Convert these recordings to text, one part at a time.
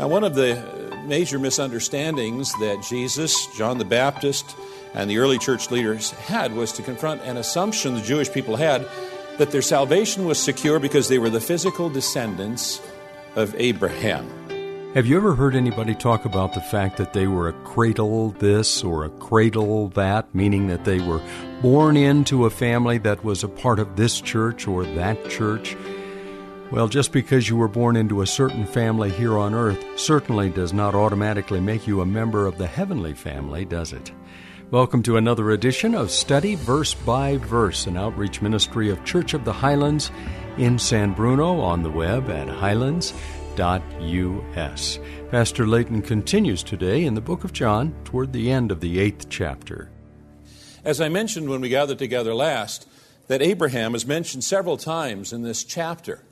Now, one of the major misunderstandings that Jesus, John the Baptist, and the early church leaders had was to confront an assumption the Jewish people had that their salvation was secure because they were the physical descendants of Abraham. Have you ever heard anybody talk about the fact that they were a cradle this or a cradle that, meaning that they were born into a family that was a part of this church or that church? Well, just because you were born into a certain family here on earth certainly does not automatically make you a member of the heavenly family, does it? Welcome to another edition of Study Verse by Verse, an outreach ministry of Church of the Highlands in San Bruno on the web at highlands.us. Pastor Layton continues today in the book of John toward the end of the eighth chapter. As I mentioned when we gathered together last, that Abraham is mentioned several times in this chapter.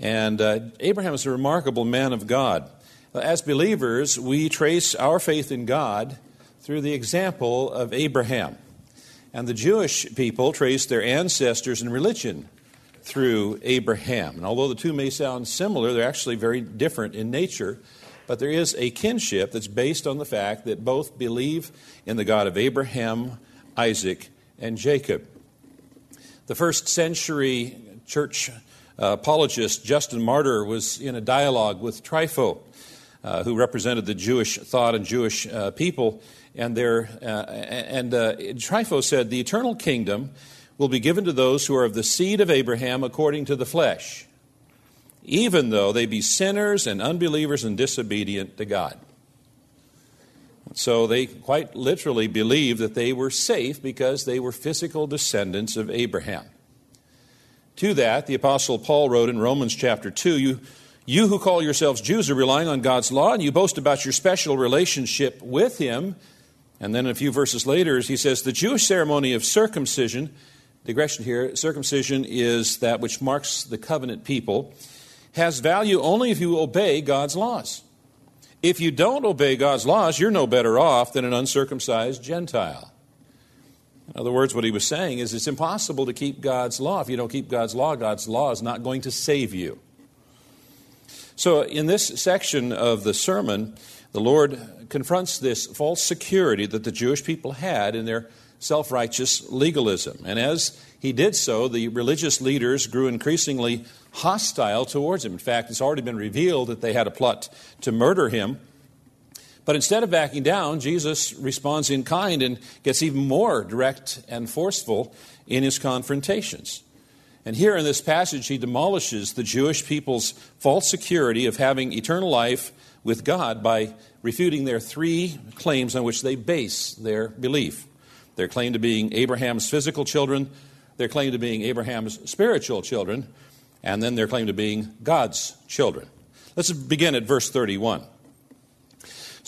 And uh, Abraham is a remarkable man of God. As believers, we trace our faith in God through the example of Abraham. And the Jewish people trace their ancestors in religion through Abraham. And although the two may sound similar, they're actually very different in nature. But there is a kinship that's based on the fact that both believe in the God of Abraham, Isaac, and Jacob. The first century church uh, apologist Justin Martyr was in a dialogue with Trypho, uh, who represented the Jewish thought and Jewish uh, people. And, there, uh, and uh, Trypho said, The eternal kingdom will be given to those who are of the seed of Abraham according to the flesh, even though they be sinners and unbelievers and disobedient to God. So they quite literally believed that they were safe because they were physical descendants of Abraham. To that, the Apostle Paul wrote in Romans chapter 2 you, you who call yourselves Jews are relying on God's law, and you boast about your special relationship with Him. And then a few verses later, he says, The Jewish ceremony of circumcision, digression here, circumcision is that which marks the covenant people, has value only if you obey God's laws. If you don't obey God's laws, you're no better off than an uncircumcised Gentile. In other words, what he was saying is it's impossible to keep God's law. If you don't keep God's law, God's law is not going to save you. So, in this section of the sermon, the Lord confronts this false security that the Jewish people had in their self righteous legalism. And as he did so, the religious leaders grew increasingly hostile towards him. In fact, it's already been revealed that they had a plot to murder him. But instead of backing down, Jesus responds in kind and gets even more direct and forceful in his confrontations. And here in this passage, he demolishes the Jewish people's false security of having eternal life with God by refuting their three claims on which they base their belief their claim to being Abraham's physical children, their claim to being Abraham's spiritual children, and then their claim to being God's children. Let's begin at verse 31.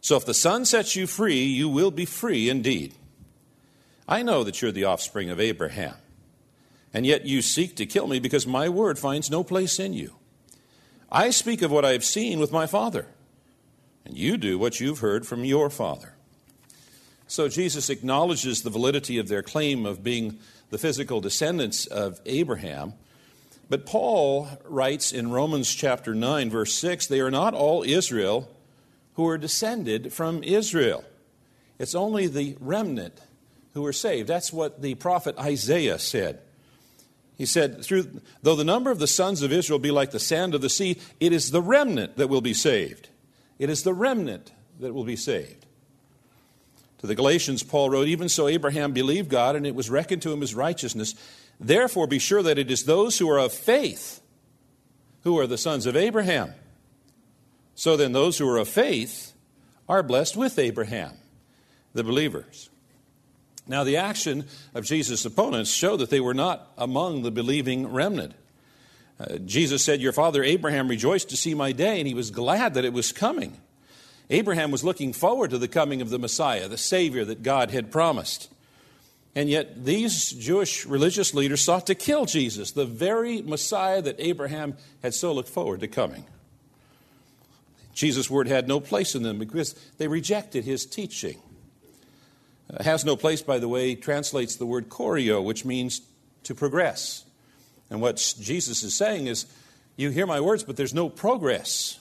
So if the Son sets you free, you will be free indeed. I know that you're the offspring of Abraham, and yet you seek to kill me because my word finds no place in you. I speak of what I have seen with my Father, and you do what you've heard from your Father. So Jesus acknowledges the validity of their claim of being the physical descendants of Abraham. But Paul writes in Romans chapter 9, verse 6 they are not all Israel who are descended from Israel. It's only the remnant who are saved. That's what the prophet Isaiah said. He said, Through, Though the number of the sons of Israel be like the sand of the sea, it is the remnant that will be saved. It is the remnant that will be saved. To the Galatians, Paul wrote, Even so, Abraham believed God, and it was reckoned to him as righteousness. Therefore, be sure that it is those who are of faith who are the sons of Abraham. So then, those who are of faith are blessed with Abraham, the believers. Now, the action of Jesus' opponents showed that they were not among the believing remnant. Uh, Jesus said, Your father Abraham rejoiced to see my day, and he was glad that it was coming. Abraham was looking forward to the coming of the Messiah, the Savior that God had promised. And yet, these Jewish religious leaders sought to kill Jesus, the very Messiah that Abraham had so looked forward to coming. Jesus' word had no place in them because they rejected his teaching. Uh, has no place, by the way, translates the word chorio, which means to progress. And what Jesus is saying is, you hear my words, but there's no progress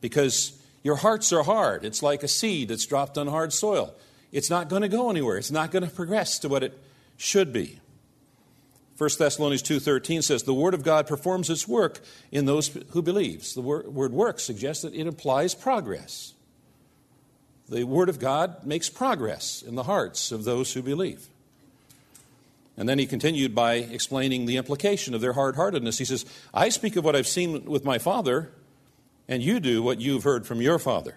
because your hearts are hard. It's like a seed that's dropped on hard soil. It's not going to go anywhere. It's not going to progress to what it should be. 1 Thessalonians 2:13 says the word of God performs its work in those who believes. The word, word work suggests that it implies progress the Word of God makes progress in the hearts of those who believe. And then he continued by explaining the implication of their hard heartedness. He says, I speak of what I've seen with my father, and you do what you've heard from your father.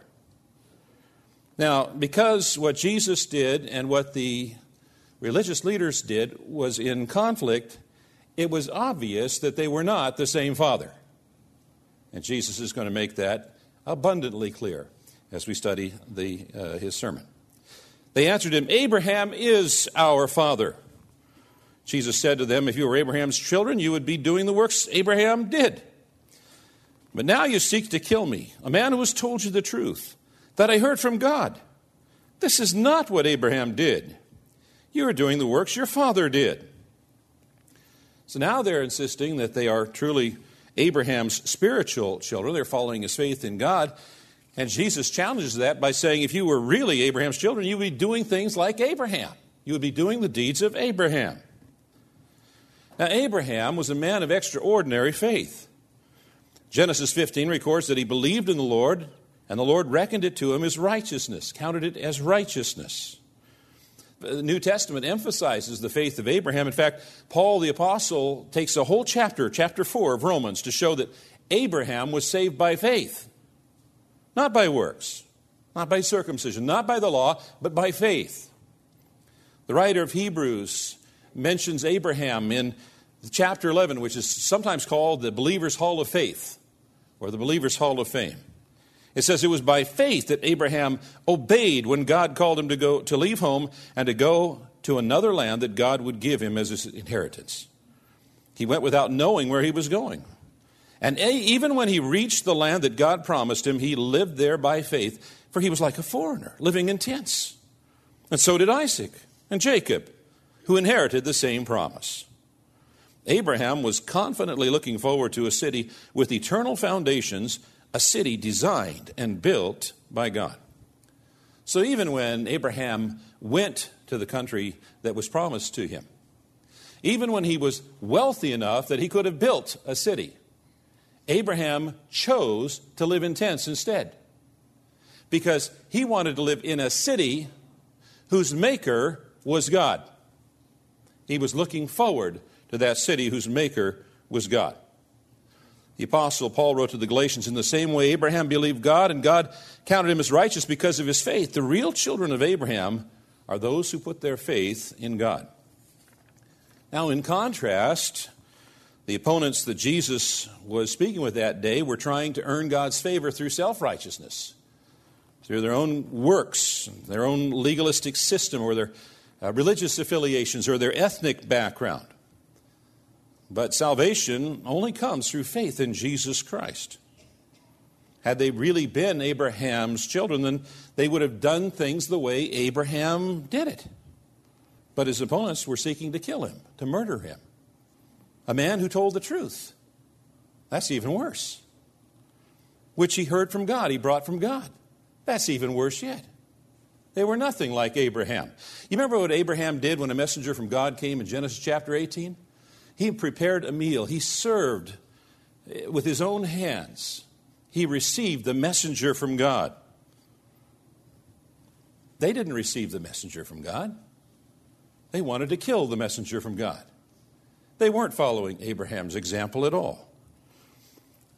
Now, because what Jesus did and what the religious leaders did was in conflict, it was obvious that they were not the same father. And Jesus is going to make that abundantly clear as we study the, uh, his sermon. They answered him, Abraham is our father. Jesus said to them, If you were Abraham's children, you would be doing the works Abraham did. But now you seek to kill me, a man who has told you the truth, that I heard from God. This is not what Abraham did. You are doing the works your father did. So now they're insisting that they are truly Abraham's spiritual children. They're following his faith in God. And Jesus challenges that by saying, if you were really Abraham's children, you would be doing things like Abraham. You would be doing the deeds of Abraham. Now, Abraham was a man of extraordinary faith. Genesis 15 records that he believed in the Lord, and the Lord reckoned it to him as righteousness, counted it as righteousness. The New Testament emphasizes the faith of Abraham. In fact, Paul the Apostle takes a whole chapter, chapter 4 of Romans, to show that Abraham was saved by faith. Not by works, not by circumcision, not by the law, but by faith. The writer of Hebrews mentions Abraham in chapter 11, which is sometimes called the Believer's Hall of Faith or the Believer's Hall of Fame. It says it was by faith that Abraham obeyed when God called him to go to leave home and to go to another land that God would give him as his inheritance. He went without knowing where he was going. And even when he reached the land that God promised him, he lived there by faith, for he was like a foreigner, living in tents. And so did Isaac and Jacob, who inherited the same promise. Abraham was confidently looking forward to a city with eternal foundations, a city designed and built by God. So even when Abraham went to the country that was promised to him, even when he was wealthy enough that he could have built a city, Abraham chose to live in tents instead because he wanted to live in a city whose maker was God. He was looking forward to that city whose maker was God. The Apostle Paul wrote to the Galatians in the same way Abraham believed God, and God counted him as righteous because of his faith. The real children of Abraham are those who put their faith in God. Now, in contrast, the opponents that Jesus was speaking with that day were trying to earn God's favor through self righteousness, through their own works, their own legalistic system, or their uh, religious affiliations, or their ethnic background. But salvation only comes through faith in Jesus Christ. Had they really been Abraham's children, then they would have done things the way Abraham did it. But his opponents were seeking to kill him, to murder him a man who told the truth. That's even worse. Which he heard from God, he brought from God. That's even worse yet. They were nothing like Abraham. You remember what Abraham did when a messenger from God came in Genesis chapter 18? He prepared a meal. He served eh, with his own hands. He received the messenger from God. They didn't receive the messenger from God. They wanted to kill the messenger from God. They weren't following Abraham's example at all.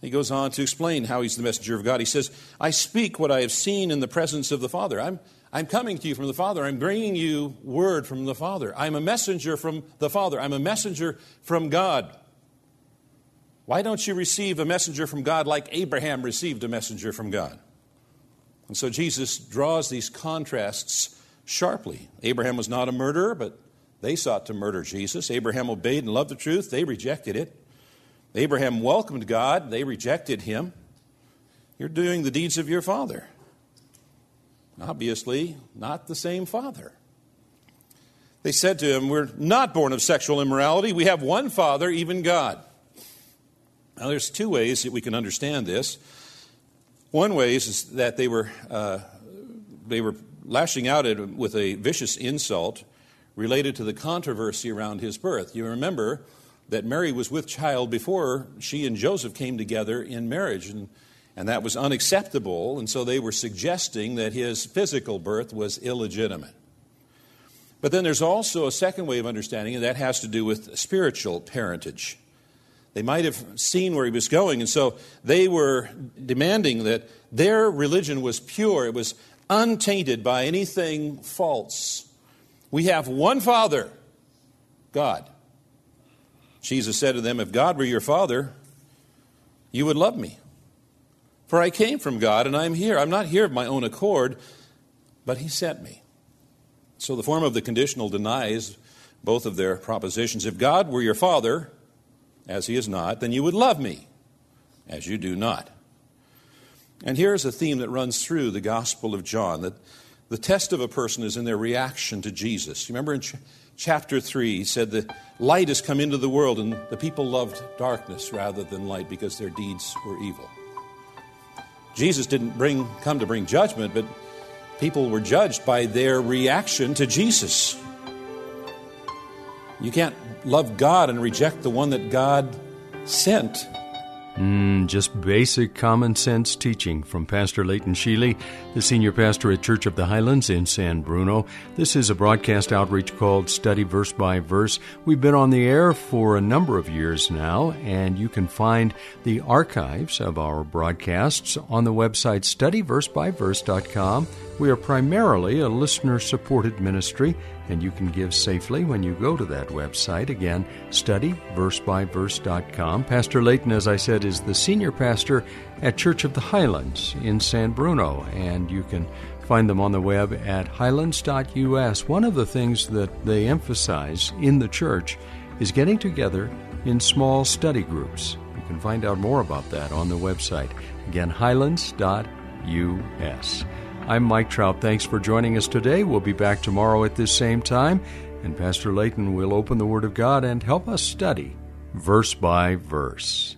He goes on to explain how he's the messenger of God. He says, I speak what I have seen in the presence of the Father. I'm, I'm coming to you from the Father. I'm bringing you word from the Father. I'm a messenger from the Father. I'm a messenger from God. Why don't you receive a messenger from God like Abraham received a messenger from God? And so Jesus draws these contrasts sharply. Abraham was not a murderer, but they sought to murder Jesus. Abraham obeyed and loved the truth, they rejected it. Abraham welcomed God, they rejected him. You're doing the deeds of your father. Obviously, not the same father. They said to him, We're not born of sexual immorality. We have one father, even God. Now, there's two ways that we can understand this. One way is that they were, uh, they were lashing out at him with a vicious insult related to the controversy around his birth. You remember that Mary was with child before she and Joseph came together in marriage, and, and that was unacceptable, and so they were suggesting that his physical birth was illegitimate. But then there's also a second way of understanding, and that has to do with spiritual parentage. They might have seen where he was going, and so they were demanding that their religion was pure, it was untainted by anything false. We have one Father, God. Jesus said to them, If God were your Father, you would love me. For I came from God and I'm here. I'm not here of my own accord, but He sent me. So the form of the conditional denies both of their propositions. If God were your Father, as He is not, then you would love me, as you do not. And here's a theme that runs through the Gospel of John that the test of a person is in their reaction to Jesus. You remember in chapter 3, he said, The light has come into the world, and the people loved darkness rather than light because their deeds were evil. Jesus didn't bring, come to bring judgment, but people were judged by their reaction to Jesus. You can't love God and reject the one that God sent. Mm, just basic common sense teaching from Pastor Leighton Sheely, the senior pastor at Church of the Highlands in San Bruno. This is a broadcast outreach called Study Verse by Verse. We've been on the air for a number of years now, and you can find the archives of our broadcasts on the website studyversebyverse.com. We are primarily a listener supported ministry, and you can give safely when you go to that website. Again, studyversebyverse.com. Pastor Layton, as I said, is the senior pastor at Church of the Highlands in San Bruno, and you can find them on the web at highlands.us. One of the things that they emphasize in the church is getting together in small study groups. You can find out more about that on the website. Again, highlands.us. I'm Mike Trout. Thanks for joining us today. We'll be back tomorrow at this same time, and Pastor Layton will open the Word of God and help us study verse by verse.